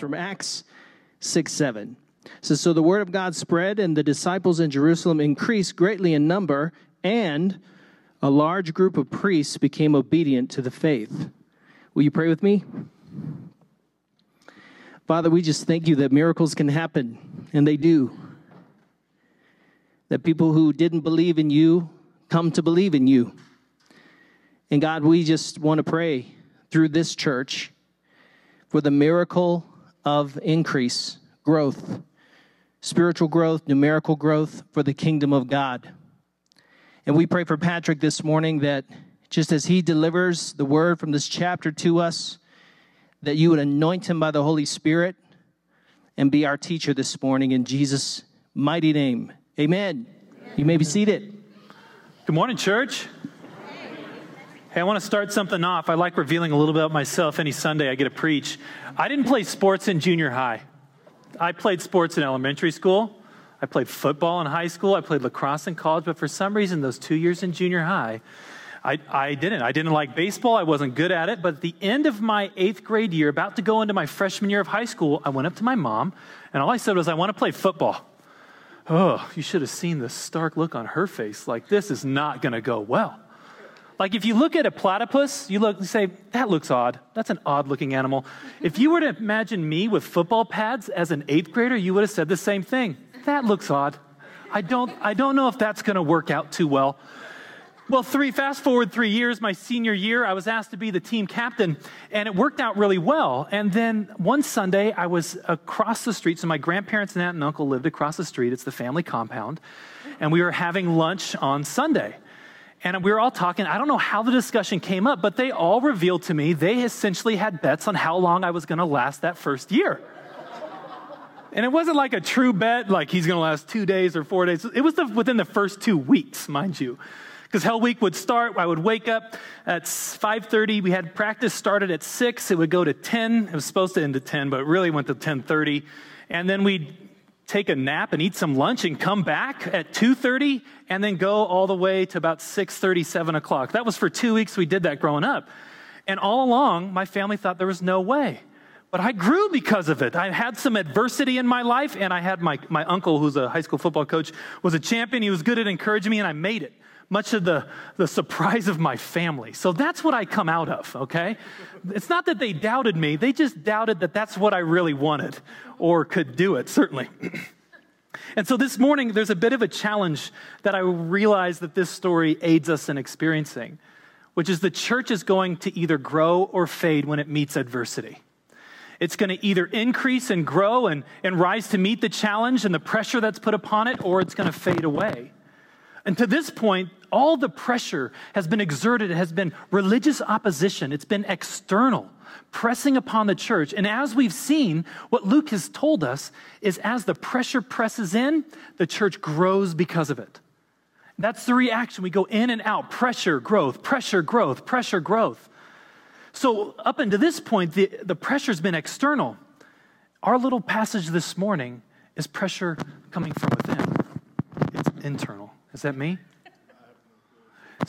from Acts 6 7. It says, So the word of God spread, and the disciples in Jerusalem increased greatly in number, and a large group of priests became obedient to the faith. Will you pray with me? Father, we just thank you that miracles can happen, and they do. That people who didn't believe in you come to believe in you. And God, we just want to pray through this church for the miracle of increase, growth, spiritual growth, numerical growth for the kingdom of God. And we pray for Patrick this morning that just as he delivers the word from this chapter to us, that you would anoint him by the Holy Spirit and be our teacher this morning in Jesus' mighty name. Amen. You may be seated. Good morning, church. Hey, I want to start something off. I like revealing a little bit about myself any Sunday I get to preach. I didn't play sports in junior high. I played sports in elementary school. I played football in high school. I played lacrosse in college. But for some reason, those two years in junior high, I, I didn't. I didn't like baseball. I wasn't good at it. But at the end of my eighth grade year, about to go into my freshman year of high school, I went up to my mom, and all I said was, I want to play football. Oh, you should have seen the stark look on her face. Like, this is not going to go well. Like if you look at a platypus, you look and say, that looks odd. That's an odd looking animal. If you were to imagine me with football pads as an eighth grader, you would have said the same thing. That looks odd. I don't, I don't know if that's going to work out too well. Well, three, fast forward three years, my senior year, I was asked to be the team captain, and it worked out really well. And then one Sunday, I was across the street. So my grandparents and aunt and uncle lived across the street. It's the family compound. And we were having lunch on Sunday. And we were all talking. I don't know how the discussion came up, but they all revealed to me they essentially had bets on how long I was going to last that first year. And it wasn't like a true bet, like he's going to last two days or four days. It was the, within the first two weeks, mind you. Because Hell Week would start, I would wake up at 5.30. We had practice started at 6. It would go to 10. It was supposed to end at 10, but it really went to 10.30. And then we'd take a nap and eat some lunch and come back at 2.30 and then go all the way to about 6.30 7 o'clock. That was for two weeks we did that growing up. And all along my family thought there was no way. But i grew because of it. I had some adversity in my life and i had my, my uncle who's a high school football coach was a champion. He was good at encouraging me and i made it much of the, the surprise of my family. So that's what I come out of, okay? It's not that they doubted me, they just doubted that that's what I really wanted or could do it, certainly. and so this morning, there's a bit of a challenge that I realize that this story aids us in experiencing, which is the church is going to either grow or fade when it meets adversity. It's going to either increase and grow and, and rise to meet the challenge and the pressure that's put upon it, or it's going to fade away. And to this point, all the pressure has been exerted, it has been religious opposition, it's been external, pressing upon the church. And as we've seen, what Luke has told us is as the pressure presses in, the church grows because of it. That's the reaction. We go in and out pressure, growth, pressure, growth, pressure, growth. So, up until this point, the, the pressure's been external. Our little passage this morning is pressure coming from within, it's internal. Is that me?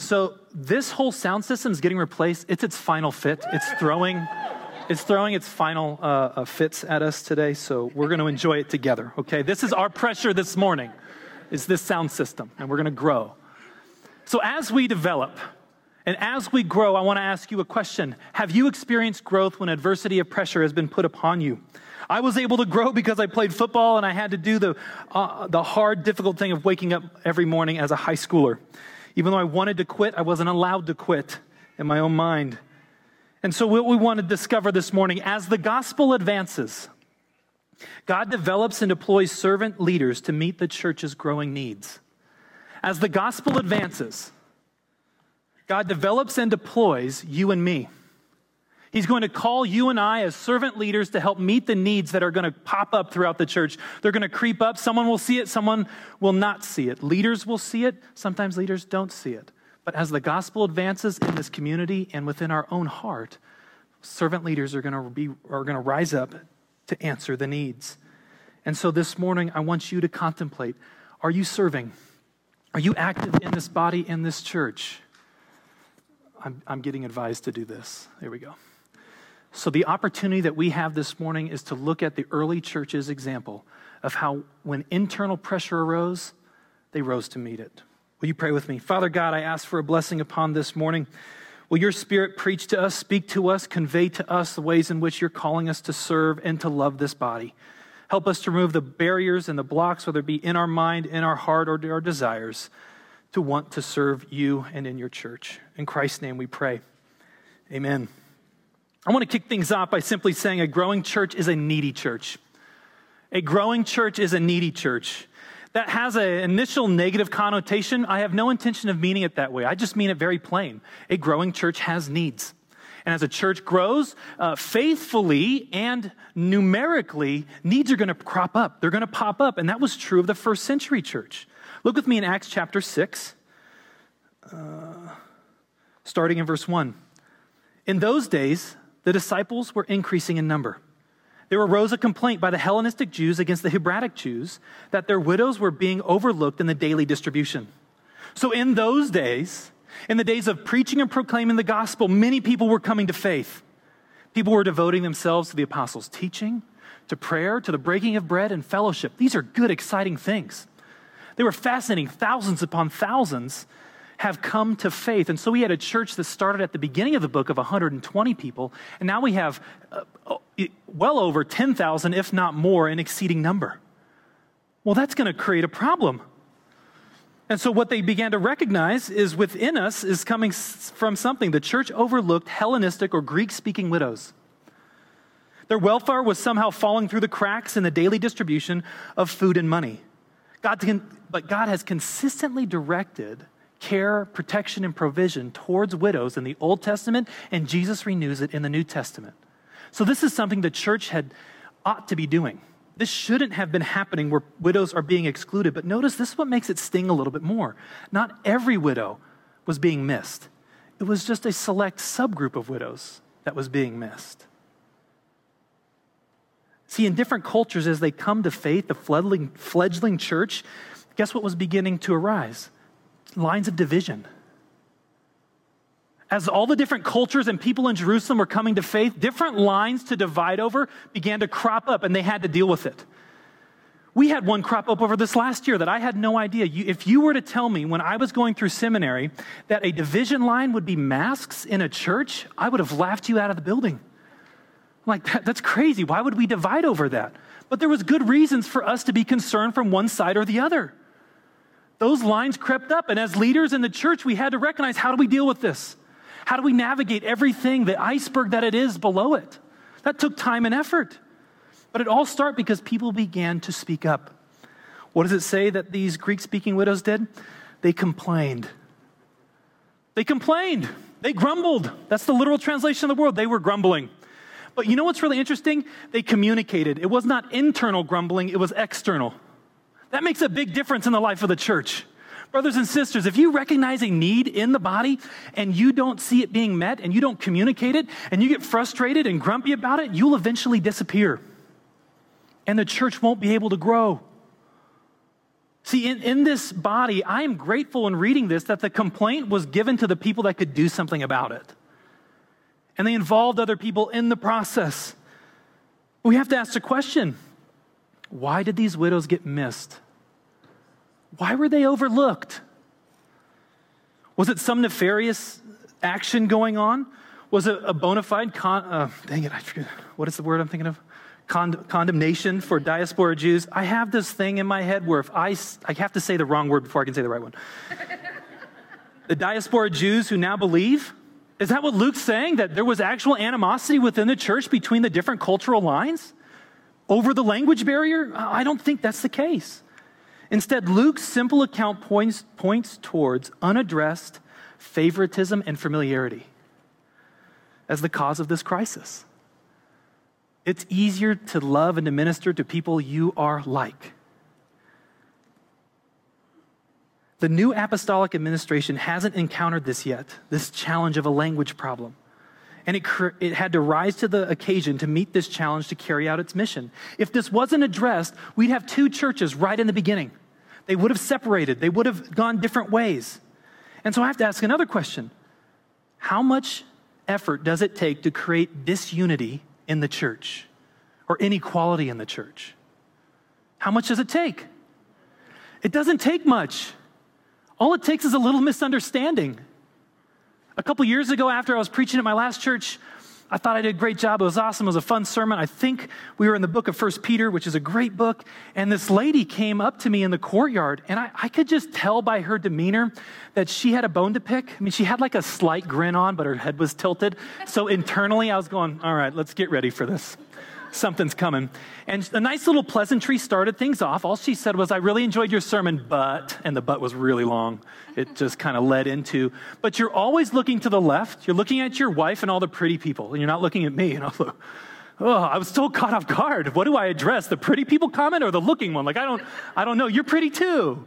So this whole sound system is getting replaced. It's its final fit. It's throwing, it's throwing its final uh, uh, fits at us today. So we're going to enjoy it together. Okay, this is our pressure this morning. Is this sound system, and we're going to grow. So as we develop. And as we grow, I want to ask you a question. Have you experienced growth when adversity of pressure has been put upon you? I was able to grow because I played football and I had to do the, uh, the hard, difficult thing of waking up every morning as a high schooler. Even though I wanted to quit, I wasn't allowed to quit in my own mind. And so, what we want to discover this morning as the gospel advances, God develops and deploys servant leaders to meet the church's growing needs. As the gospel advances, God develops and deploys you and me. He's going to call you and I as servant leaders to help meet the needs that are going to pop up throughout the church. They're going to creep up. Someone will see it, someone will not see it. Leaders will see it, sometimes leaders don't see it. But as the gospel advances in this community and within our own heart, servant leaders are going to, be, are going to rise up to answer the needs. And so this morning, I want you to contemplate are you serving? Are you active in this body, in this church? I'm, I'm getting advised to do this. There we go. So, the opportunity that we have this morning is to look at the early church's example of how, when internal pressure arose, they rose to meet it. Will you pray with me? Father God, I ask for a blessing upon this morning. Will your spirit preach to us, speak to us, convey to us the ways in which you're calling us to serve and to love this body? Help us to remove the barriers and the blocks, whether it be in our mind, in our heart, or our desires, to want to serve you and in your church. In Christ's name we pray. Amen. I want to kick things off by simply saying a growing church is a needy church. A growing church is a needy church. That has an initial negative connotation. I have no intention of meaning it that way. I just mean it very plain. A growing church has needs. And as a church grows, uh, faithfully and numerically, needs are going to crop up. They're going to pop up. And that was true of the first century church. Look with me in Acts chapter 6, uh, starting in verse 1. In those days, the disciples were increasing in number. There arose a complaint by the Hellenistic Jews against the Hebraic Jews that their widows were being overlooked in the daily distribution. So, in those days, in the days of preaching and proclaiming the gospel, many people were coming to faith. People were devoting themselves to the apostles' teaching, to prayer, to the breaking of bread, and fellowship. These are good, exciting things. They were fascinating. Thousands upon thousands have come to faith. And so we had a church that started at the beginning of the book of 120 people, and now we have uh, oh, well over 10,000, if not more, in exceeding number. Well, that's going to create a problem. And so what they began to recognize is within us is coming from something. The church overlooked Hellenistic or Greek speaking widows. Their welfare was somehow falling through the cracks in the daily distribution of food and money. God but God has consistently directed care, protection, and provision towards widows in the Old Testament, and Jesus renews it in the New Testament. So, this is something the church had ought to be doing. This shouldn't have been happening where widows are being excluded, but notice this is what makes it sting a little bit more. Not every widow was being missed, it was just a select subgroup of widows that was being missed. See, in different cultures, as they come to faith, the fledgling, fledgling church, guess what was beginning to arise? Lines of division. As all the different cultures and people in Jerusalem were coming to faith, different lines to divide over began to crop up, and they had to deal with it. We had one crop up over this last year that I had no idea. You, if you were to tell me when I was going through seminary that a division line would be masks in a church, I would have laughed you out of the building. Like, that, that's crazy. Why would we divide over that? But there was good reasons for us to be concerned from one side or the other those lines crept up. And as leaders in the church, we had to recognize how do we deal with this? How do we navigate everything, the iceberg that it is below it? That took time and effort. But it all started because people began to speak up. What does it say that these Greek speaking widows did? They complained. They complained. They grumbled. That's the literal translation of the word. They were grumbling. But you know what's really interesting? They communicated. It was not internal grumbling, it was external. That makes a big difference in the life of the church. Brothers and sisters, if you recognize a need in the body and you don't see it being met and you don't communicate it and you get frustrated and grumpy about it, you'll eventually disappear. And the church won't be able to grow. See, in, in this body, I am grateful in reading this that the complaint was given to the people that could do something about it. And they involved other people in the process. We have to ask the question why did these widows get missed? Why were they overlooked? Was it some nefarious action going on? Was it a bona fide con? Uh, dang it, I forget. What is the word I'm thinking of? Con- condemnation for diaspora Jews. I have this thing in my head where if I, I have to say the wrong word before I can say the right one. the diaspora Jews who now believe. Is that what Luke's saying? That there was actual animosity within the church between the different cultural lines? over the language barrier? I don't think that's the case. Instead, Luke's simple account points, points towards unaddressed favoritism and familiarity as the cause of this crisis. It's easier to love and to minister to people you are like. The new apostolic administration hasn't encountered this yet, this challenge of a language problem and it, it, had to rise to the occasion to meet this challenge to carry out its mission. If this wasn't addressed, we'd have two churches right in the beginning. They would have separated, they would have gone different ways. And so I have to ask another question How much effort does it take to create disunity in the church or inequality in the church? How much does it take? It doesn't take much. All it takes is a little misunderstanding. A couple years ago, after I was preaching at my last church, I thought I did a great job. It was awesome. It was a fun sermon. I think we were in the book of First Peter, which is a great book. And this lady came up to me in the courtyard, and I, I, could just tell by her demeanor that she had a bone to pick. I mean, she had like a slight grin on, but her head was tilted. So internally, I was going, all right, let's get ready for this something's coming. And a nice little pleasantry started things off. All she said was, I really enjoyed your sermon, but, and the but was really long. It just kind of led into, but you're always looking to the left. You're looking at your wife and all the pretty people, and you're not looking at me. And I was oh, I was still caught off guard. What do I address? The pretty people comment or the looking one? Like, I don't, I don't know. You're pretty too.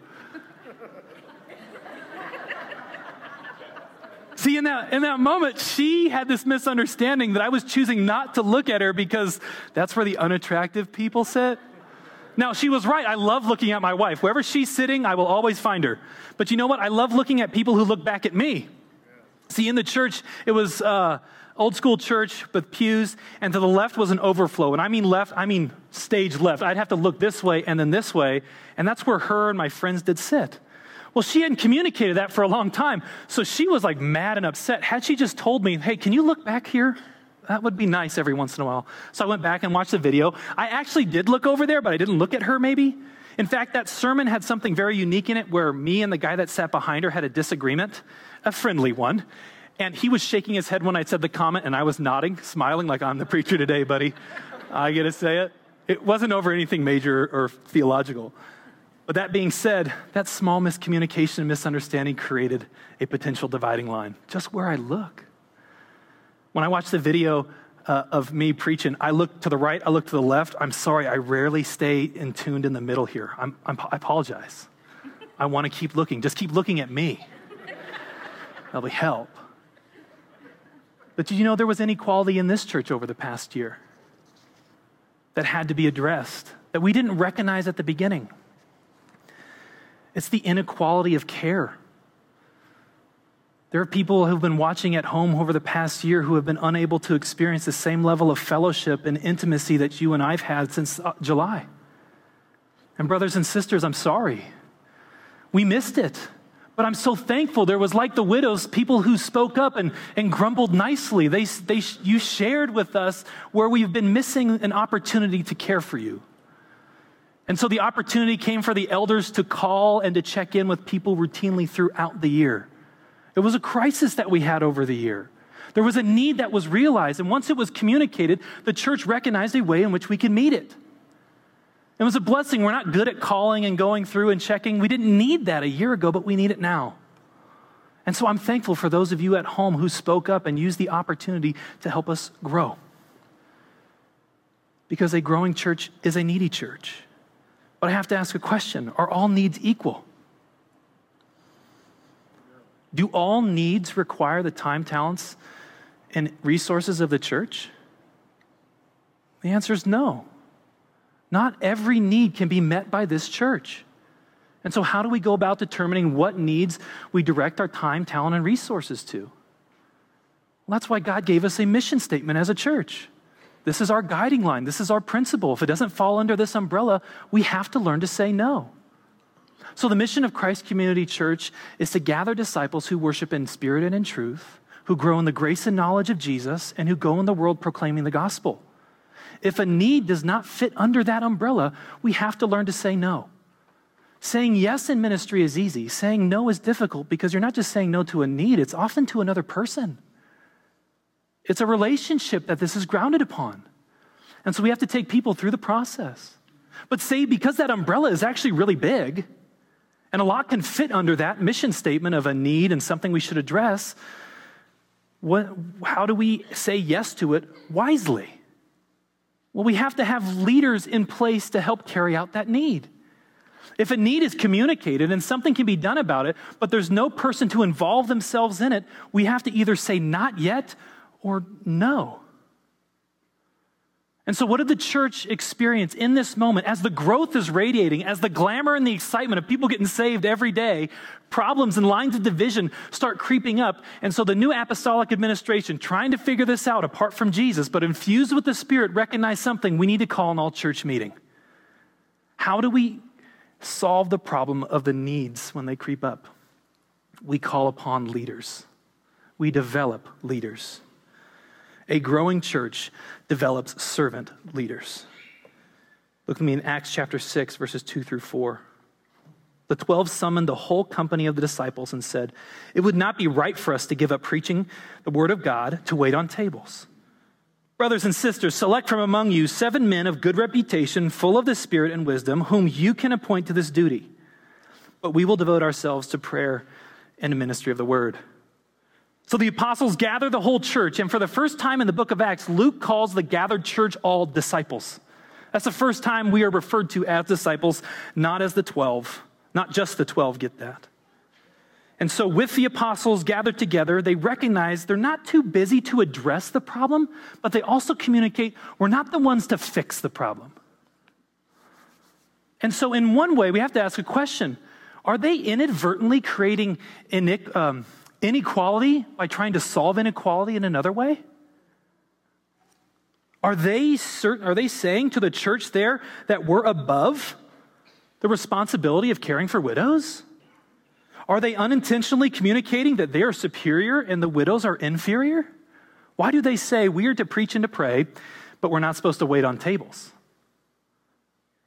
See, in that, in that moment, she had this misunderstanding that I was choosing not to look at her because that's where the unattractive people sit. Now, she was right. I love looking at my wife. Wherever she's sitting, I will always find her. But you know what? I love looking at people who look back at me. See, in the church, it was uh, old school church with pews, and to the left was an overflow. And I mean left, I mean stage left. I'd have to look this way and then this way, and that's where her and my friends did sit. Well, she hadn't communicated that for a long time. So she was like mad and upset. Had she just told me, hey, can you look back here? That would be nice every once in a while. So I went back and watched the video. I actually did look over there, but I didn't look at her maybe. In fact, that sermon had something very unique in it where me and the guy that sat behind her had a disagreement, a friendly one. And he was shaking his head when I said the comment, and I was nodding, smiling like I'm the preacher today, buddy. I get to say it. It wasn't over anything major or theological. But that being said, that small miscommunication and misunderstanding created a potential dividing line just where I look. When I watch the video uh, of me preaching, I look to the right, I look to the left. I'm sorry, I rarely stay in tuned in the middle here. I'm, I'm, i apologize. I want to keep looking. Just keep looking at me. That'll help. But did you know there was inequality in this church over the past year that had to be addressed, that we didn't recognize at the beginning? It's the inequality of care. There are people who've been watching at home over the past year who have been unable to experience the same level of fellowship and intimacy that you and I've had since uh, July. And, brothers and sisters, I'm sorry. We missed it. But I'm so thankful there was, like the widows, people who spoke up and, and grumbled nicely. They, they, you shared with us where we've been missing an opportunity to care for you. And so the opportunity came for the elders to call and to check in with people routinely throughout the year. It was a crisis that we had over the year. There was a need that was realized, and once it was communicated, the church recognized a way in which we could meet it. It was a blessing. We're not good at calling and going through and checking. We didn't need that a year ago, but we need it now. And so I'm thankful for those of you at home who spoke up and used the opportunity to help us grow. Because a growing church is a needy church. But I have to ask a question Are all needs equal? Do all needs require the time, talents, and resources of the church? The answer is no. Not every need can be met by this church. And so, how do we go about determining what needs we direct our time, talent, and resources to? Well, that's why God gave us a mission statement as a church. This is our guiding line. This is our principle. If it doesn't fall under this umbrella, we have to learn to say no. So, the mission of Christ Community Church is to gather disciples who worship in spirit and in truth, who grow in the grace and knowledge of Jesus, and who go in the world proclaiming the gospel. If a need does not fit under that umbrella, we have to learn to say no. Saying yes in ministry is easy. Saying no is difficult because you're not just saying no to a need, it's often to another person. It's a relationship that this is grounded upon. And so we have to take people through the process. But say, because that umbrella is actually really big, and a lot can fit under that mission statement of a need and something we should address, what, how do we say yes to it wisely? Well, we have to have leaders in place to help carry out that need. If a need is communicated and something can be done about it, but there's no person to involve themselves in it, we have to either say not yet or no. And so, what did the church experience in this moment as the growth is radiating, as the glamour and the excitement of people getting saved every day? Problems and lines of division start creeping up. And so, the new apostolic administration, trying to figure this out apart from Jesus, but infused with the Spirit, recognize something we need to call an all church meeting. How do we solve the problem of the needs when they creep up? We call upon leaders, we develop leaders. A growing church develops servant leaders. Look at me in Acts chapter 6, verses 2 through 4. The 12 summoned the whole company of the disciples and said, It would not be right for us to give up preaching the word of God to wait on tables. Brothers and sisters, select from among you seven men of good reputation, full of the Spirit and wisdom, whom you can appoint to this duty. But we will devote ourselves to prayer and the ministry of the word. So the apostles gather the whole church, and for the first time in the book of Acts, Luke calls the gathered church all disciples. That's the first time we are referred to as disciples, not as the 12. Not just the 12 get that. And so, with the apostles gathered together, they recognize they're not too busy to address the problem, but they also communicate we're not the ones to fix the problem. And so, in one way, we have to ask a question Are they inadvertently creating um, inequality by trying to solve inequality in another way? Are they, certain, are they saying to the church there that we're above the responsibility of caring for widows? Are they unintentionally communicating that they are superior and the widows are inferior? Why do they say we are to preach and to pray, but we're not supposed to wait on tables?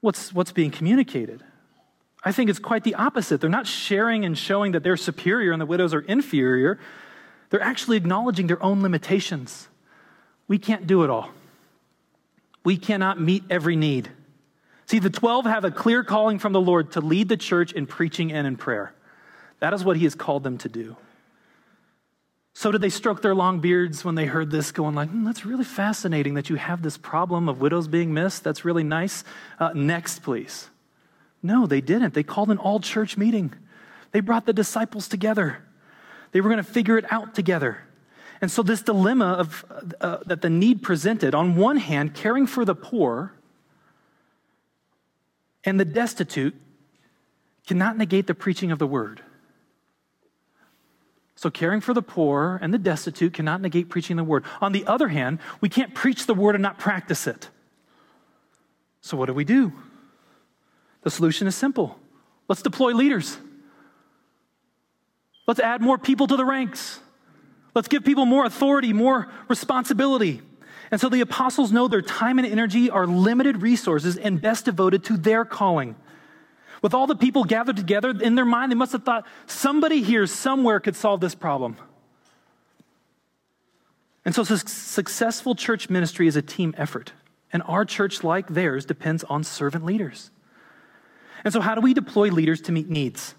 What's, what's being communicated? I think it's quite the opposite. They're not sharing and showing that they're superior and the widows are inferior. They're actually acknowledging their own limitations. We can't do it all. We cannot meet every need. See, the 12 have a clear calling from the Lord to lead the church in preaching and in prayer. That is what He has called them to do. So, did they stroke their long beards when they heard this, going like, mm, "That's really fascinating that you have this problem of widows being missed. That's really nice." Uh, next, please. No, they didn't. They called an all church meeting. They brought the disciples together. They were going to figure it out together. And so, this dilemma of, uh, that the need presented on one hand, caring for the poor and the destitute cannot negate the preaching of the word. So, caring for the poor and the destitute cannot negate preaching the word. On the other hand, we can't preach the word and not practice it. So, what do we do? The solution is simple let's deploy leaders. Let's add more people to the ranks. Let's give people more authority, more responsibility. And so the apostles know their time and energy are limited resources and best devoted to their calling. With all the people gathered together in their mind, they must have thought somebody here somewhere could solve this problem. And so, successful church ministry is a team effort. And our church, like theirs, depends on servant leaders. And so, how do we deploy leaders to meet needs?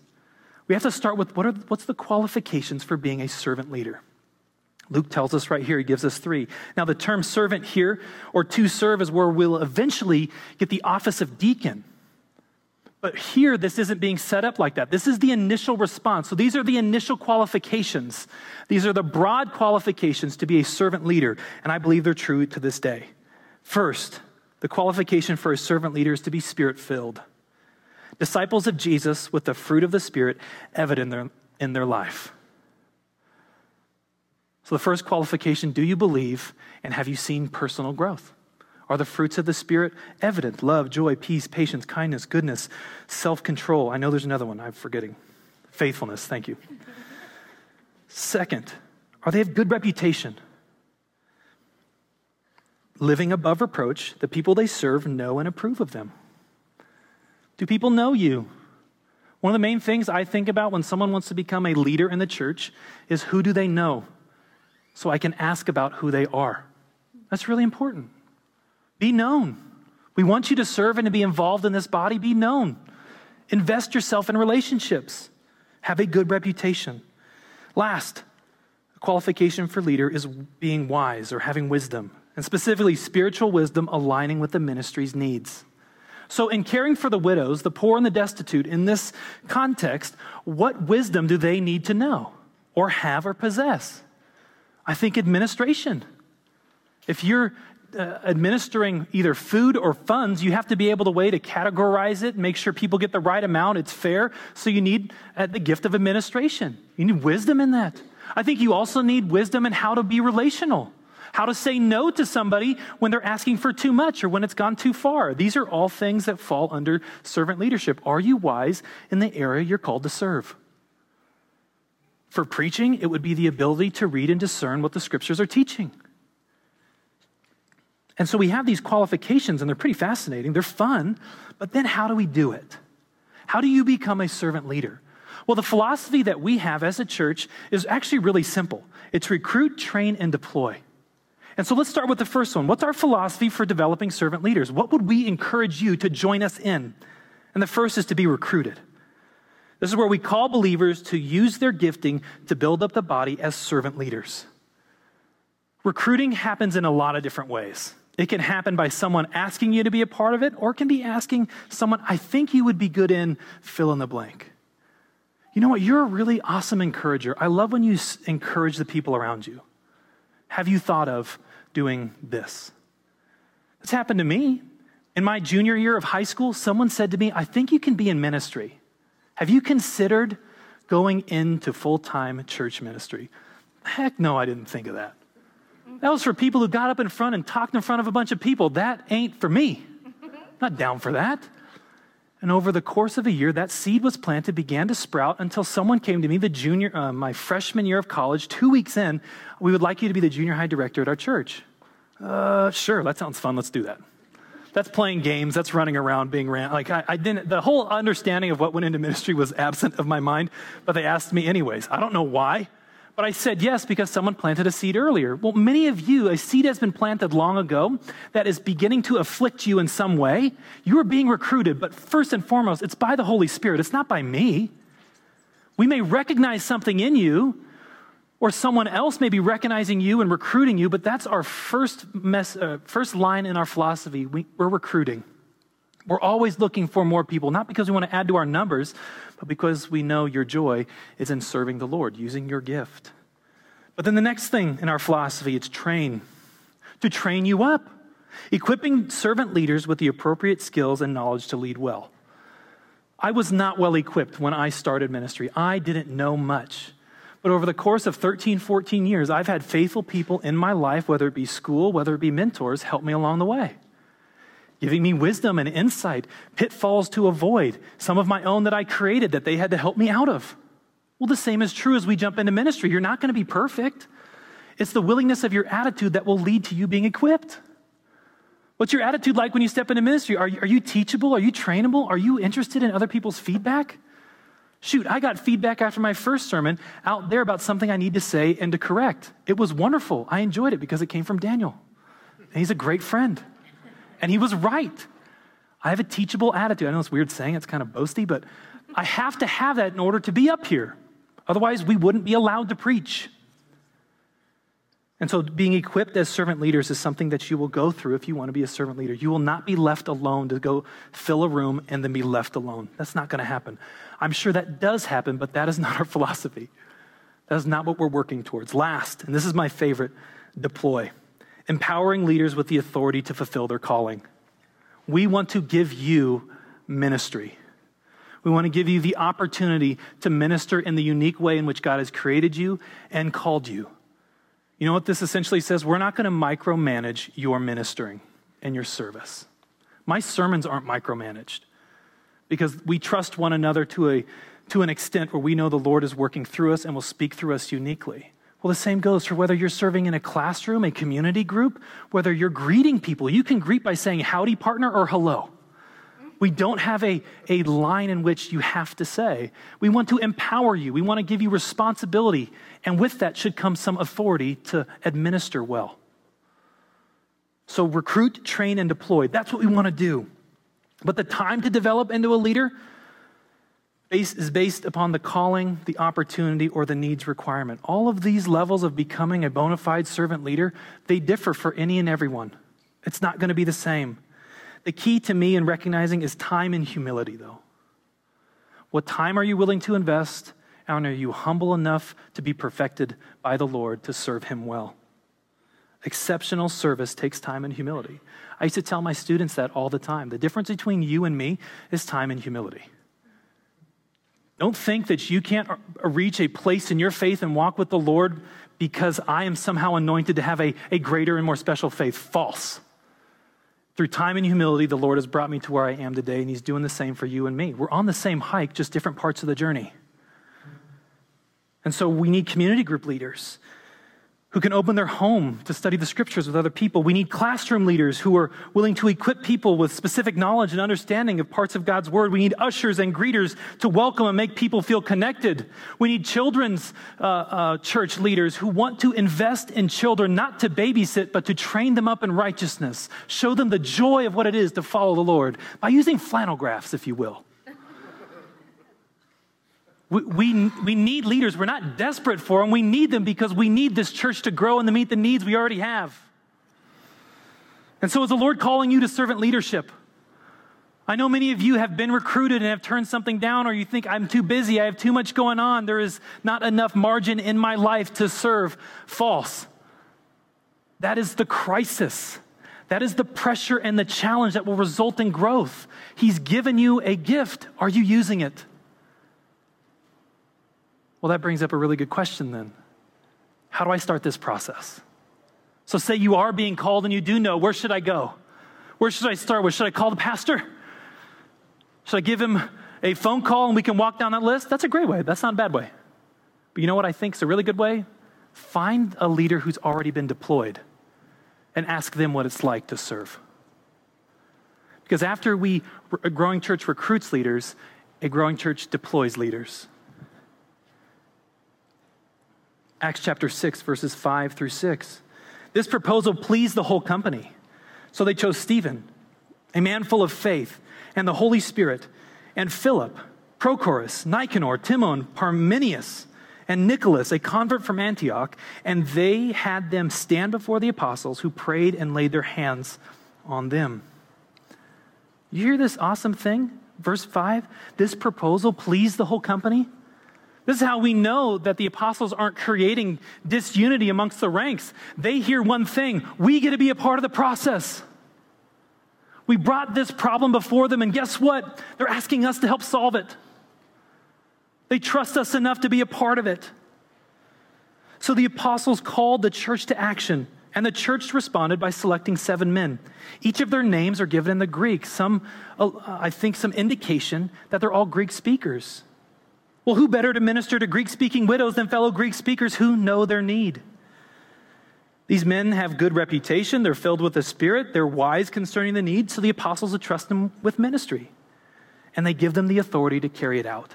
We have to start with what are, what's the qualifications for being a servant leader? Luke tells us right here, he gives us three. Now, the term servant here, or to serve, is where we'll eventually get the office of deacon. But here, this isn't being set up like that. This is the initial response. So these are the initial qualifications. These are the broad qualifications to be a servant leader, and I believe they're true to this day. First, the qualification for a servant leader is to be spirit filled disciples of Jesus with the fruit of the Spirit evident in their, in their life. So, the first qualification do you believe and have you seen personal growth? Are the fruits of the Spirit evident? Love, joy, peace, patience, kindness, goodness, self control. I know there's another one I'm forgetting. Faithfulness, thank you. Second, are they of good reputation? Living above reproach, the people they serve know and approve of them. Do people know you? One of the main things I think about when someone wants to become a leader in the church is who do they know? So I can ask about who they are. That's really important. Be known. We want you to serve and to be involved in this body. Be known. Invest yourself in relationships. Have a good reputation. Last, a qualification for leader is being wise or having wisdom, and specifically spiritual wisdom aligning with the ministry's needs. So, in caring for the widows, the poor, and the destitute, in this context, what wisdom do they need to know or have or possess? I think administration. If you're uh, administering either food or funds, you have to be able to way to categorize it, make sure people get the right amount, it's fair. So you need uh, the gift of administration. You need wisdom in that. I think you also need wisdom in how to be relational, how to say no to somebody when they're asking for too much or when it's gone too far. These are all things that fall under servant leadership. Are you wise in the area you're called to serve? For preaching, it would be the ability to read and discern what the scriptures are teaching. And so we have these qualifications, and they're pretty fascinating. They're fun, but then how do we do it? How do you become a servant leader? Well, the philosophy that we have as a church is actually really simple it's recruit, train, and deploy. And so let's start with the first one. What's our philosophy for developing servant leaders? What would we encourage you to join us in? And the first is to be recruited. This is where we call believers to use their gifting to build up the body as servant leaders. Recruiting happens in a lot of different ways. It can happen by someone asking you to be a part of it, or it can be asking someone, I think you would be good in fill in the blank. You know what? You're a really awesome encourager. I love when you encourage the people around you. Have you thought of doing this? It's happened to me. In my junior year of high school, someone said to me, I think you can be in ministry. Have you considered going into full time church ministry? Heck no, I didn't think of that. That was for people who got up in front and talked in front of a bunch of people. That ain't for me. Not down for that. And over the course of a year, that seed was planted, began to sprout until someone came to me, the junior, uh, my freshman year of college, two weeks in. We would like you to be the junior high director at our church. Uh, sure, that sounds fun. Let's do that that's playing games, that's running around being ran. Like I, I, didn't, the whole understanding of what went into ministry was absent of my mind, but they asked me anyways. I don't know why, but I said yes because someone planted a seed earlier. Well, many of you, a seed has been planted long ago that is beginning to afflict you in some way. You are being recruited, but first and foremost, it's by the Holy Spirit. It's not by me. We may recognize something in you, or someone else may be recognizing you and recruiting you, but that's our first, mess, uh, first line in our philosophy. We, we're recruiting. We're always looking for more people, not because we want to add to our numbers, but because we know your joy is in serving the Lord, using your gift. But then the next thing in our philosophy, it's train. To train you up, equipping servant leaders with the appropriate skills and knowledge to lead well. I was not well equipped when I started ministry. I didn't know much. But over the course of 13, 14 years, I've had faithful people in my life, whether it be school, whether it be mentors, help me along the way, giving me wisdom and insight, pitfalls to avoid, some of my own that I created that they had to help me out of. Well, the same is true as we jump into ministry. You're not going to be perfect. It's the willingness of your attitude that will lead to you being equipped. What's your attitude like when you step into ministry? Are you, are you teachable? Are you trainable? Are you interested in other people's feedback? Shoot, I got feedback after my first sermon out there about something I need to say and to correct. It was wonderful. I enjoyed it because it came from Daniel. And he's a great friend. And he was right. I have a teachable attitude. I know it's weird saying it's kind of boasty, but I have to have that in order to be up here. Otherwise, we wouldn't be allowed to preach. And so, being equipped as servant leaders is something that you will go through if you want to be a servant leader. You will not be left alone to go fill a room and then be left alone. That's not going to happen. I'm sure that does happen, but that is not our philosophy. That is not what we're working towards. Last, and this is my favorite deploy, empowering leaders with the authority to fulfill their calling. We want to give you ministry. We want to give you the opportunity to minister in the unique way in which God has created you and called you. You know what this essentially says? We're not going to micromanage your ministering and your service. My sermons aren't micromanaged because we trust one another to, a, to an extent where we know the Lord is working through us and will speak through us uniquely. Well, the same goes for whether you're serving in a classroom, a community group, whether you're greeting people. You can greet by saying howdy, partner, or hello. We don't have a, a line in which you have to say. We want to empower you. We want to give you responsibility. And with that should come some authority to administer well. So recruit, train, and deploy. That's what we want to do. But the time to develop into a leader is based upon the calling, the opportunity, or the needs requirement. All of these levels of becoming a bona fide servant leader, they differ for any and everyone. It's not going to be the same. The key to me in recognizing is time and humility, though. What time are you willing to invest? And are you humble enough to be perfected by the Lord to serve Him well? Exceptional service takes time and humility. I used to tell my students that all the time. The difference between you and me is time and humility. Don't think that you can't reach a place in your faith and walk with the Lord because I am somehow anointed to have a, a greater and more special faith. False. Through time and humility, the Lord has brought me to where I am today, and He's doing the same for you and me. We're on the same hike, just different parts of the journey. And so we need community group leaders who can open their home to study the scriptures with other people. We need classroom leaders who are willing to equip people with specific knowledge and understanding of parts of God's word. We need ushers and greeters to welcome and make people feel connected. We need children's uh, uh, church leaders who want to invest in children, not to babysit, but to train them up in righteousness, show them the joy of what it is to follow the Lord by using flannel graphs, if you will. We, we, we need leaders. We're not desperate for them. We need them because we need this church to grow and to meet the needs we already have. And so, is the Lord calling you to servant leadership? I know many of you have been recruited and have turned something down, or you think, I'm too busy, I have too much going on, there is not enough margin in my life to serve. False. That is the crisis. That is the pressure and the challenge that will result in growth. He's given you a gift. Are you using it? Well, that brings up a really good question then. How do I start this process? So, say you are being called and you do know, where should I go? Where should I start with? Should I call the pastor? Should I give him a phone call and we can walk down that list? That's a great way. That's not a bad way. But you know what I think is a really good way? Find a leader who's already been deployed and ask them what it's like to serve. Because after we, a growing church recruits leaders, a growing church deploys leaders. Acts chapter 6, verses 5 through 6. This proposal pleased the whole company. So they chose Stephen, a man full of faith and the Holy Spirit, and Philip, Prochorus, Nicanor, Timon, Parmenius, and Nicholas, a convert from Antioch, and they had them stand before the apostles who prayed and laid their hands on them. You hear this awesome thing? Verse 5 this proposal pleased the whole company. This is how we know that the apostles aren't creating disunity amongst the ranks. They hear one thing we get to be a part of the process. We brought this problem before them, and guess what? They're asking us to help solve it. They trust us enough to be a part of it. So the apostles called the church to action, and the church responded by selecting seven men. Each of their names are given in the Greek. Some, uh, I think, some indication that they're all Greek speakers. Well, who better to minister to Greek speaking widows than fellow Greek speakers who know their need? These men have good reputation, they're filled with the Spirit, they're wise concerning the need, so the apostles entrust them with ministry, and they give them the authority to carry it out.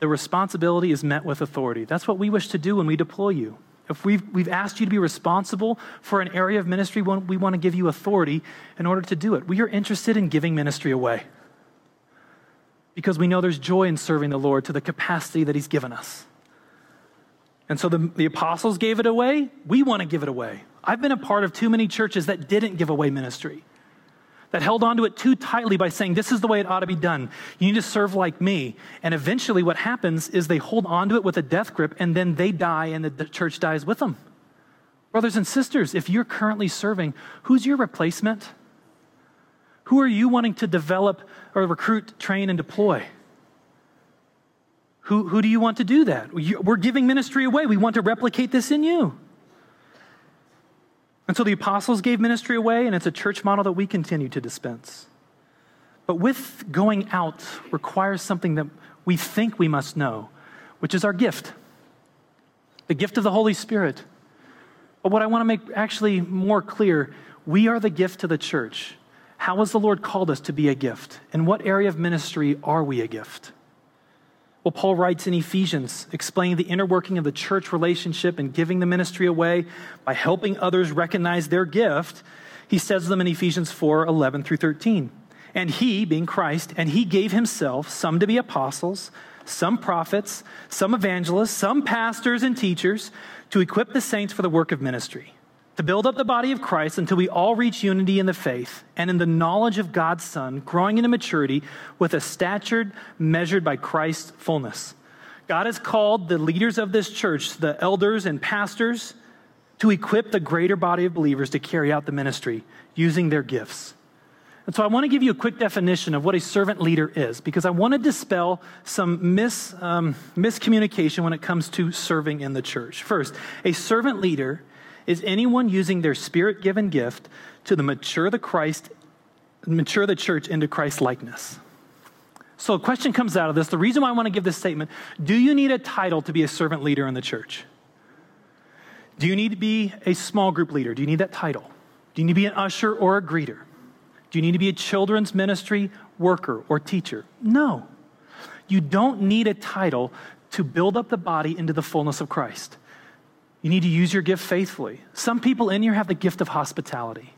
The responsibility is met with authority. That's what we wish to do when we deploy you. If we've, we've asked you to be responsible for an area of ministry, we want to give you authority in order to do it. We are interested in giving ministry away because we know there's joy in serving the Lord to the capacity that He's given us. And so the, the apostles gave it away. We want to give it away. I've been a part of too many churches that didn't give away ministry, that held onto it too tightly by saying, This is the way it ought to be done. You need to serve like me. And eventually, what happens is they hold onto it with a death grip, and then they die, and the church dies with them. Brothers and sisters, if you're currently serving, who's your replacement? Who are you wanting to develop or recruit, train, and deploy? Who, who do you want to do that? We're giving ministry away. We want to replicate this in you. And so the apostles gave ministry away, and it's a church model that we continue to dispense. But with going out requires something that we think we must know, which is our gift the gift of the Holy Spirit. But what I want to make actually more clear we are the gift to the church. How has the Lord called us to be a gift? In what area of ministry are we a gift? Well, Paul writes in Ephesians, explaining the inner working of the church relationship and giving the ministry away by helping others recognize their gift. He says them in Ephesians 4 11 through 13. And he, being Christ, and he gave himself some to be apostles, some prophets, some evangelists, some pastors and teachers to equip the saints for the work of ministry to build up the body of Christ until we all reach unity in the faith and in the knowledge of God's Son, growing into maturity with a stature measured by Christ's fullness. God has called the leaders of this church, the elders and pastors, to equip the greater body of believers to carry out the ministry using their gifts. And so I want to give you a quick definition of what a servant leader is because I want to dispel some mis, um, miscommunication when it comes to serving in the church. First, a servant leader is anyone using their spirit given gift to the mature the Christ, mature the church into Christ likeness. So a question comes out of this. The reason why I want to give this statement do you need a title to be a servant leader in the church? Do you need to be a small group leader? Do you need that title? Do you need to be an usher or a greeter? Do you need to be a children's ministry worker or teacher? No. You don't need a title to build up the body into the fullness of Christ. You need to use your gift faithfully. Some people in here have the gift of hospitality.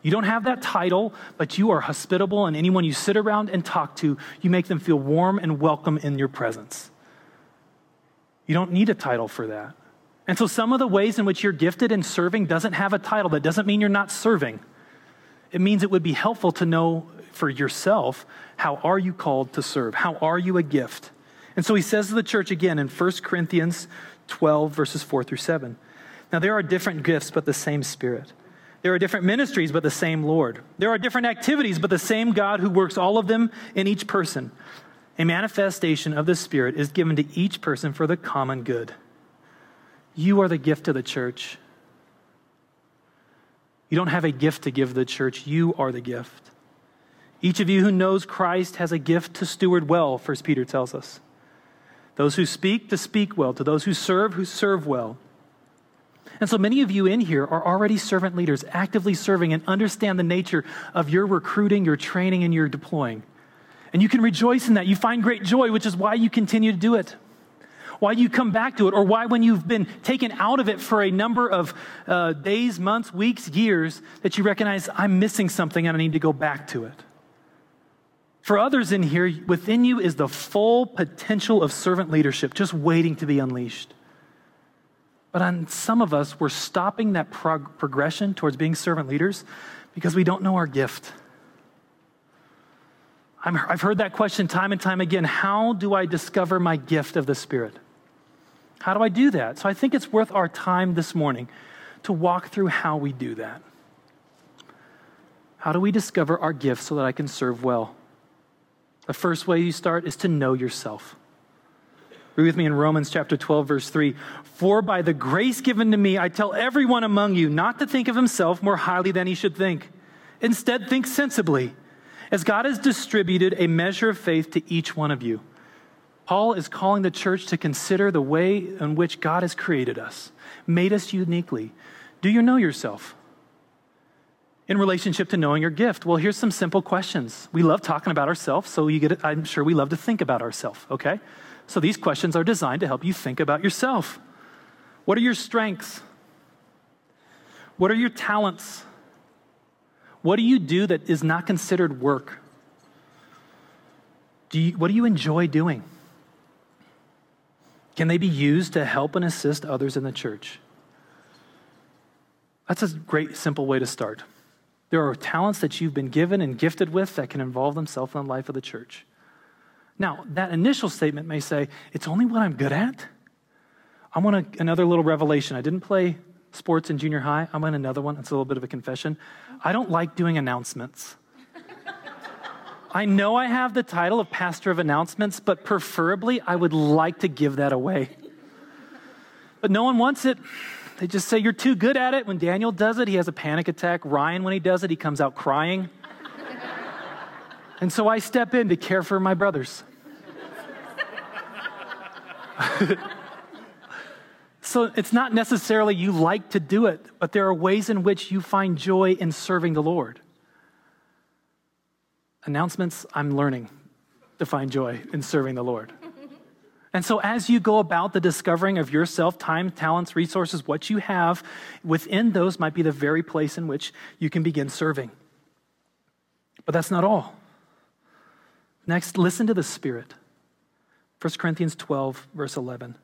You don't have that title, but you are hospitable, and anyone you sit around and talk to, you make them feel warm and welcome in your presence. You don't need a title for that. And so, some of the ways in which you're gifted in serving doesn't have a title. That doesn't mean you're not serving. It means it would be helpful to know for yourself how are you called to serve? How are you a gift? And so he says to the church again in 1 Corinthians 12, verses 4 through 7. Now, there are different gifts, but the same Spirit. There are different ministries, but the same Lord. There are different activities, but the same God who works all of them in each person. A manifestation of the Spirit is given to each person for the common good. You are the gift of the church. You don't have a gift to give the church, you are the gift. Each of you who knows Christ has a gift to steward well, 1 Peter tells us. Those who speak, to speak well. To those who serve, who serve well. And so many of you in here are already servant leaders, actively serving and understand the nature of your recruiting, your training, and your deploying. And you can rejoice in that. You find great joy, which is why you continue to do it why you come back to it, or why, when you've been taken out of it for a number of uh, days, months, weeks, years, that you recognize, I'm missing something and I need to go back to it. For others in here, within you is the full potential of servant leadership just waiting to be unleashed. But on some of us, we're stopping that prog- progression towards being servant leaders because we don't know our gift. i have heard that question time and time again How do I discover my gift of the Spirit? How do I do that? So I think it's worth our time this morning to walk through how we do that. How do we discover our gift so that I can serve well? The first way you start is to know yourself. Read with me in Romans chapter 12, verse 3. For by the grace given to me, I tell everyone among you not to think of himself more highly than he should think. Instead, think sensibly, as God has distributed a measure of faith to each one of you. Paul is calling the church to consider the way in which God has created us, made us uniquely. Do you know yourself? In relationship to knowing your gift, well, here's some simple questions. We love talking about ourselves, so you get. I'm sure we love to think about ourselves, okay? So these questions are designed to help you think about yourself. What are your strengths? What are your talents? What do you do that is not considered work? Do you, what do you enjoy doing? Can they be used to help and assist others in the church? That's a great, simple way to start. There are talents that you've been given and gifted with that can involve themselves in the life of the church. Now, that initial statement may say, it's only what I'm good at. I want a, another little revelation. I didn't play sports in junior high. I'm on another one. It's a little bit of a confession. I don't like doing announcements. I know I have the title of pastor of announcements, but preferably I would like to give that away. But no one wants it. They just say you're too good at it. When Daniel does it, he has a panic attack. Ryan, when he does it, he comes out crying. and so I step in to care for my brothers. so it's not necessarily you like to do it, but there are ways in which you find joy in serving the Lord announcements, I'm learning to find joy in serving the Lord. And so, as you go about the discovering of yourself, time, talents, resources, what you have, within those might be the very place in which you can begin serving. But that's not all. Next, listen to the Spirit. 1 Corinthians 12, verse 11.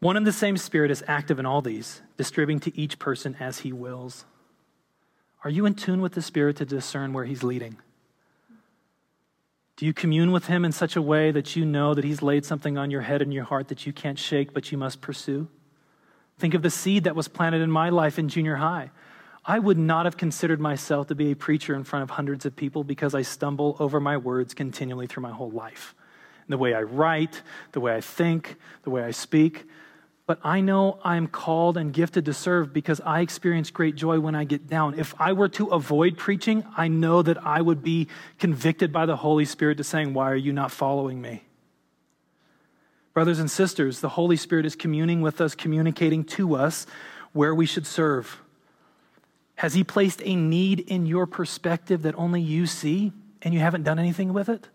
One and the same Spirit is active in all these, distributing to each person as he wills. Are you in tune with the Spirit to discern where He's leading? Do you commune with Him in such a way that you know that He's laid something on your head and your heart that you can't shake, but you must pursue? Think of the seed that was planted in my life in junior high. I would not have considered myself to be a preacher in front of hundreds of people because I stumble over my words continually through my whole life. The way I write, the way I think, the way I speak. But I know I'm called and gifted to serve because I experience great joy when I get down. If I were to avoid preaching, I know that I would be convicted by the Holy Spirit to saying, Why are you not following me? Brothers and sisters, the Holy Spirit is communing with us, communicating to us where we should serve. Has He placed a need in your perspective that only you see and you haven't done anything with it?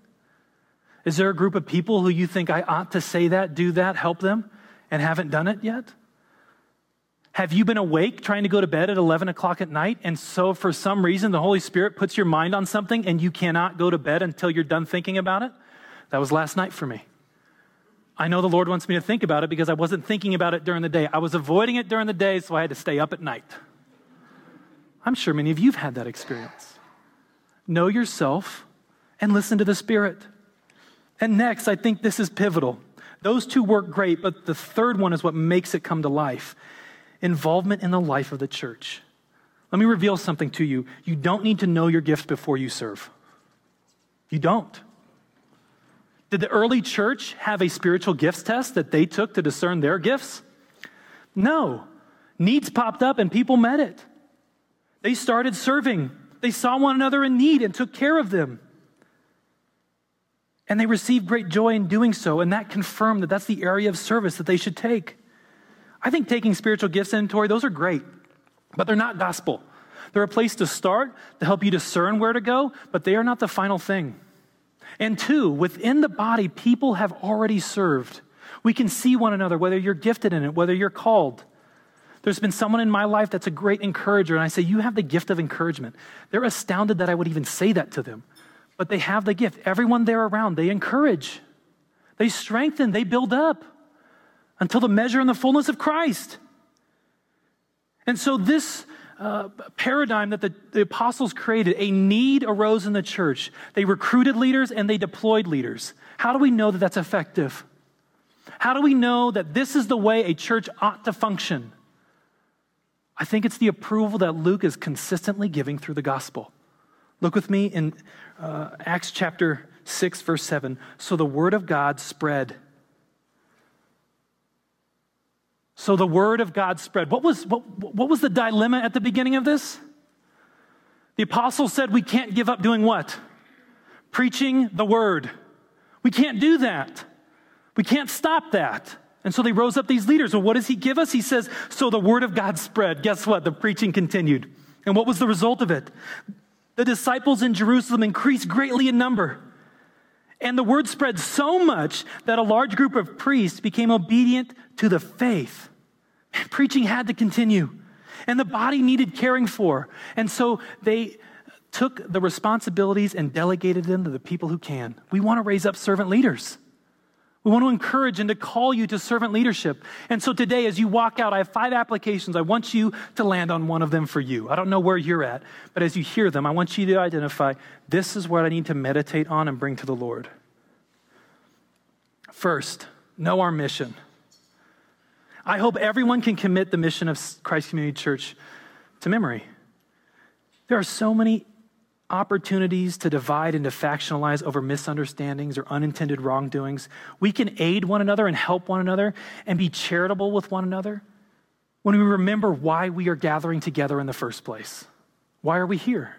Is there a group of people who you think I ought to say that, do that, help them, and haven't done it yet? Have you been awake trying to go to bed at 11 o'clock at night? And so, for some reason, the Holy Spirit puts your mind on something and you cannot go to bed until you're done thinking about it? That was last night for me. I know the Lord wants me to think about it because I wasn't thinking about it during the day. I was avoiding it during the day, so I had to stay up at night. I'm sure many of you have had that experience. Know yourself and listen to the Spirit. And next, I think this is pivotal. Those two work great, but the third one is what makes it come to life involvement in the life of the church. Let me reveal something to you. You don't need to know your gifts before you serve. You don't. Did the early church have a spiritual gifts test that they took to discern their gifts? No. Needs popped up and people met it. They started serving. They saw one another in need and took care of them. And they received great joy in doing so, and that confirmed that that's the area of service that they should take. I think taking spiritual gifts inventory, those are great, but they're not gospel. They're a place to start to help you discern where to go, but they are not the final thing. And two, within the body, people have already served. We can see one another, whether you're gifted in it, whether you're called. There's been someone in my life that's a great encourager, and I say, You have the gift of encouragement. They're astounded that I would even say that to them, but they have the gift. Everyone there around, they encourage, they strengthen, they build up until the measure and the fullness of Christ. And so, this uh, paradigm that the, the apostles created, a need arose in the church. They recruited leaders and they deployed leaders. How do we know that that's effective? How do we know that this is the way a church ought to function? I think it's the approval that Luke is consistently giving through the gospel. Look with me in uh, Acts chapter 6, verse 7. So the word of God spread. So the word of God spread. What was, what, what was the dilemma at the beginning of this? The apostles said we can't give up doing what? Preaching the word. We can't do that. We can't stop that. And so they rose up these leaders. Well, what does he give us? He says, So the word of God spread. Guess what? The preaching continued. And what was the result of it? The disciples in Jerusalem increased greatly in number. And the word spread so much that a large group of priests became obedient to the faith. preaching had to continue. And the body needed caring for. And so they took the responsibilities and delegated them to the people who can. We want to raise up servant leaders. We want to encourage and to call you to servant leadership. And so today, as you walk out, I have five applications. I want you to land on one of them for you. I don't know where you're at, but as you hear them, I want you to identify this is what I need to meditate on and bring to the Lord. First, know our mission. I hope everyone can commit the mission of Christ Community Church to memory. There are so many opportunities to divide and to factionalize over misunderstandings or unintended wrongdoings. We can aid one another and help one another and be charitable with one another when we remember why we are gathering together in the first place. Why are we here?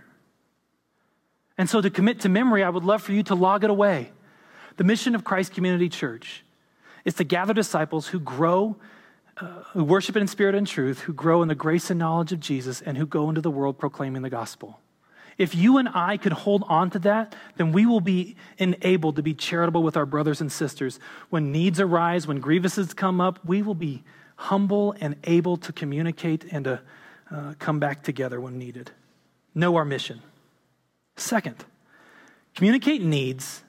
And so, to commit to memory, I would love for you to log it away. The mission of Christ Community Church is to gather disciples who grow, uh, who worship in spirit and truth, who grow in the grace and knowledge of Jesus, and who go into the world proclaiming the gospel. If you and I could hold on to that, then we will be enabled to be charitable with our brothers and sisters. When needs arise, when grievances come up, we will be humble and able to communicate and to uh, come back together when needed. Know our mission. Second, communicate needs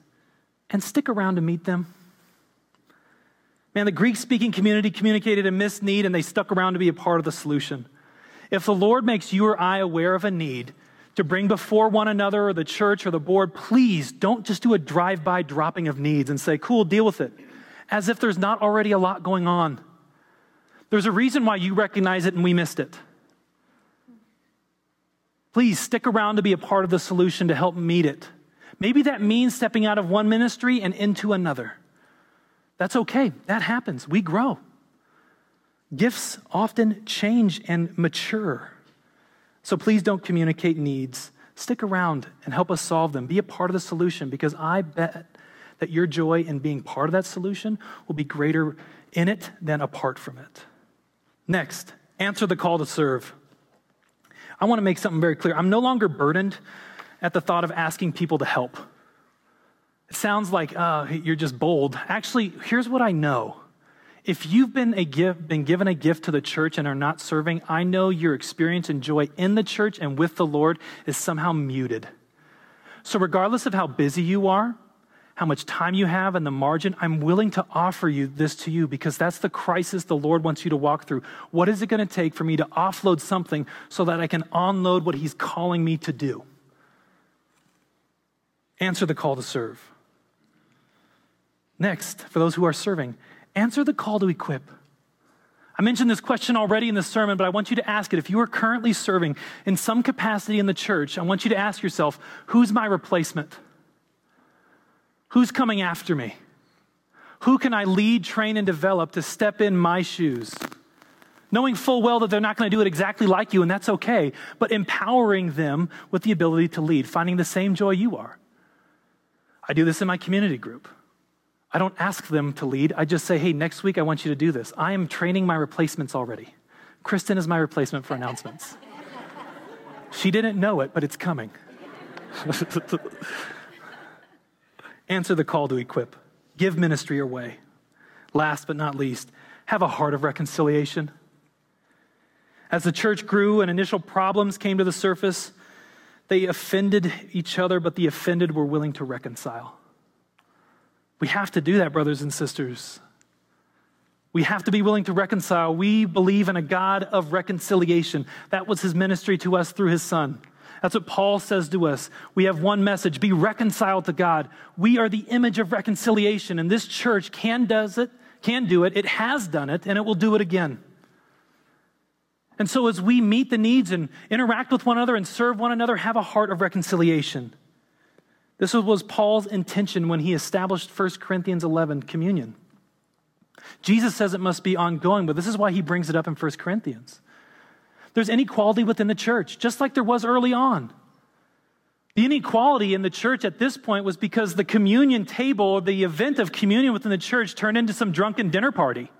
and stick around to meet them. Man, the Greek speaking community communicated a missed need and they stuck around to be a part of the solution. If the Lord makes you or I aware of a need, to bring before one another or the church or the board, please don't just do a drive by dropping of needs and say, cool, deal with it, as if there's not already a lot going on. There's a reason why you recognize it and we missed it. Please stick around to be a part of the solution to help meet it. Maybe that means stepping out of one ministry and into another. That's okay. That happens. We grow. Gifts often change and mature. So please don't communicate needs. Stick around and help us solve them. Be a part of the solution because I bet that your joy in being part of that solution will be greater in it than apart from it. Next, answer the call to serve. I want to make something very clear. I'm no longer burdened at the thought of asking people to help. It sounds like uh, you're just bold. Actually, here's what I know. If you've been, a gift, been given a gift to the church and are not serving, I know your experience and joy in the church and with the Lord is somehow muted. So, regardless of how busy you are, how much time you have and the margin, I'm willing to offer you this to you because that's the crisis the Lord wants you to walk through. What is it going to take for me to offload something so that I can unload what He's calling me to do? Answer the call to serve. Next, for those who are serving, answer the call to equip. I mentioned this question already in the sermon, but I want you to ask it. If you are currently serving in some capacity in the church, I want you to ask yourself, who's my replacement? Who's coming after me? Who can I lead, train, and develop to step in my shoes? Knowing full well that they're not going to do it exactly like you, and that's okay, but empowering them with the ability to lead, finding the same joy you are. I do this in my community group. I don't ask them to lead. I just say, hey, next week I want you to do this. I am training my replacements already. Kristen is my replacement for announcements. she didn't know it, but it's coming. Answer the call to equip. Give ministry away. Last but not least, have a heart of reconciliation. As the church grew and initial problems came to the surface, they offended each other, but the offended were willing to reconcile. We have to do that, brothers and sisters. We have to be willing to reconcile. We believe in a God of reconciliation. That was his ministry to us through his son. That's what Paul says to us. We have one message be reconciled to God. We are the image of reconciliation, and this church can does it, can do it. It has done it, and it will do it again. And so, as we meet the needs and interact with one another and serve one another, have a heart of reconciliation. This was Paul's intention when he established 1 Corinthians 11 communion. Jesus says it must be ongoing, but this is why he brings it up in 1 Corinthians. There's inequality within the church, just like there was early on. The inequality in the church at this point was because the communion table, the event of communion within the church, turned into some drunken dinner party.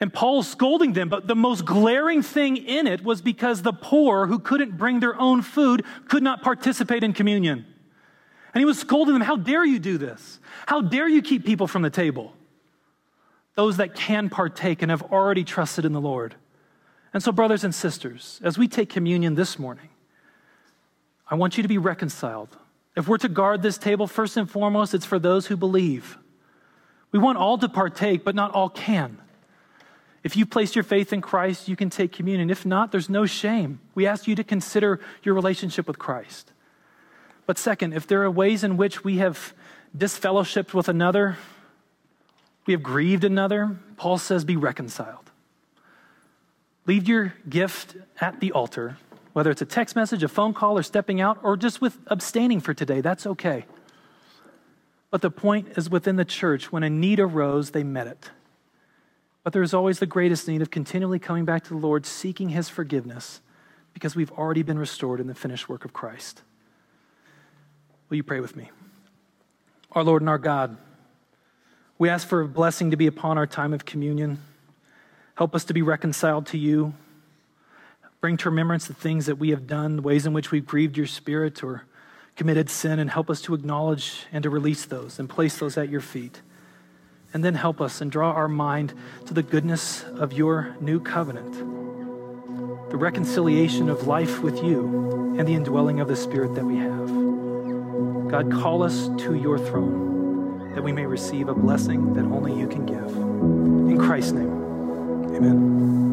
And Paul's scolding them, but the most glaring thing in it was because the poor who couldn't bring their own food could not participate in communion. And he was scolding them, How dare you do this? How dare you keep people from the table? Those that can partake and have already trusted in the Lord. And so, brothers and sisters, as we take communion this morning, I want you to be reconciled. If we're to guard this table, first and foremost, it's for those who believe. We want all to partake, but not all can. If you place your faith in Christ, you can take communion. If not, there's no shame. We ask you to consider your relationship with Christ. But second, if there are ways in which we have disfellowshipped with another, we have grieved another, Paul says, be reconciled. Leave your gift at the altar, whether it's a text message, a phone call, or stepping out, or just with abstaining for today. That's okay. But the point is within the church, when a need arose, they met it. But there's always the greatest need of continually coming back to the Lord, seeking His forgiveness, because we've already been restored in the finished work of Christ. Will you pray with me? Our Lord and our God, we ask for a blessing to be upon our time of communion. Help us to be reconciled to you. Bring to remembrance the things that we have done, the ways in which we've grieved your spirit or committed sin, and help us to acknowledge and to release those and place those at your feet. And then help us and draw our mind to the goodness of your new covenant, the reconciliation of life with you, and the indwelling of the Spirit that we have. God, call us to your throne that we may receive a blessing that only you can give. In Christ's name. Amen.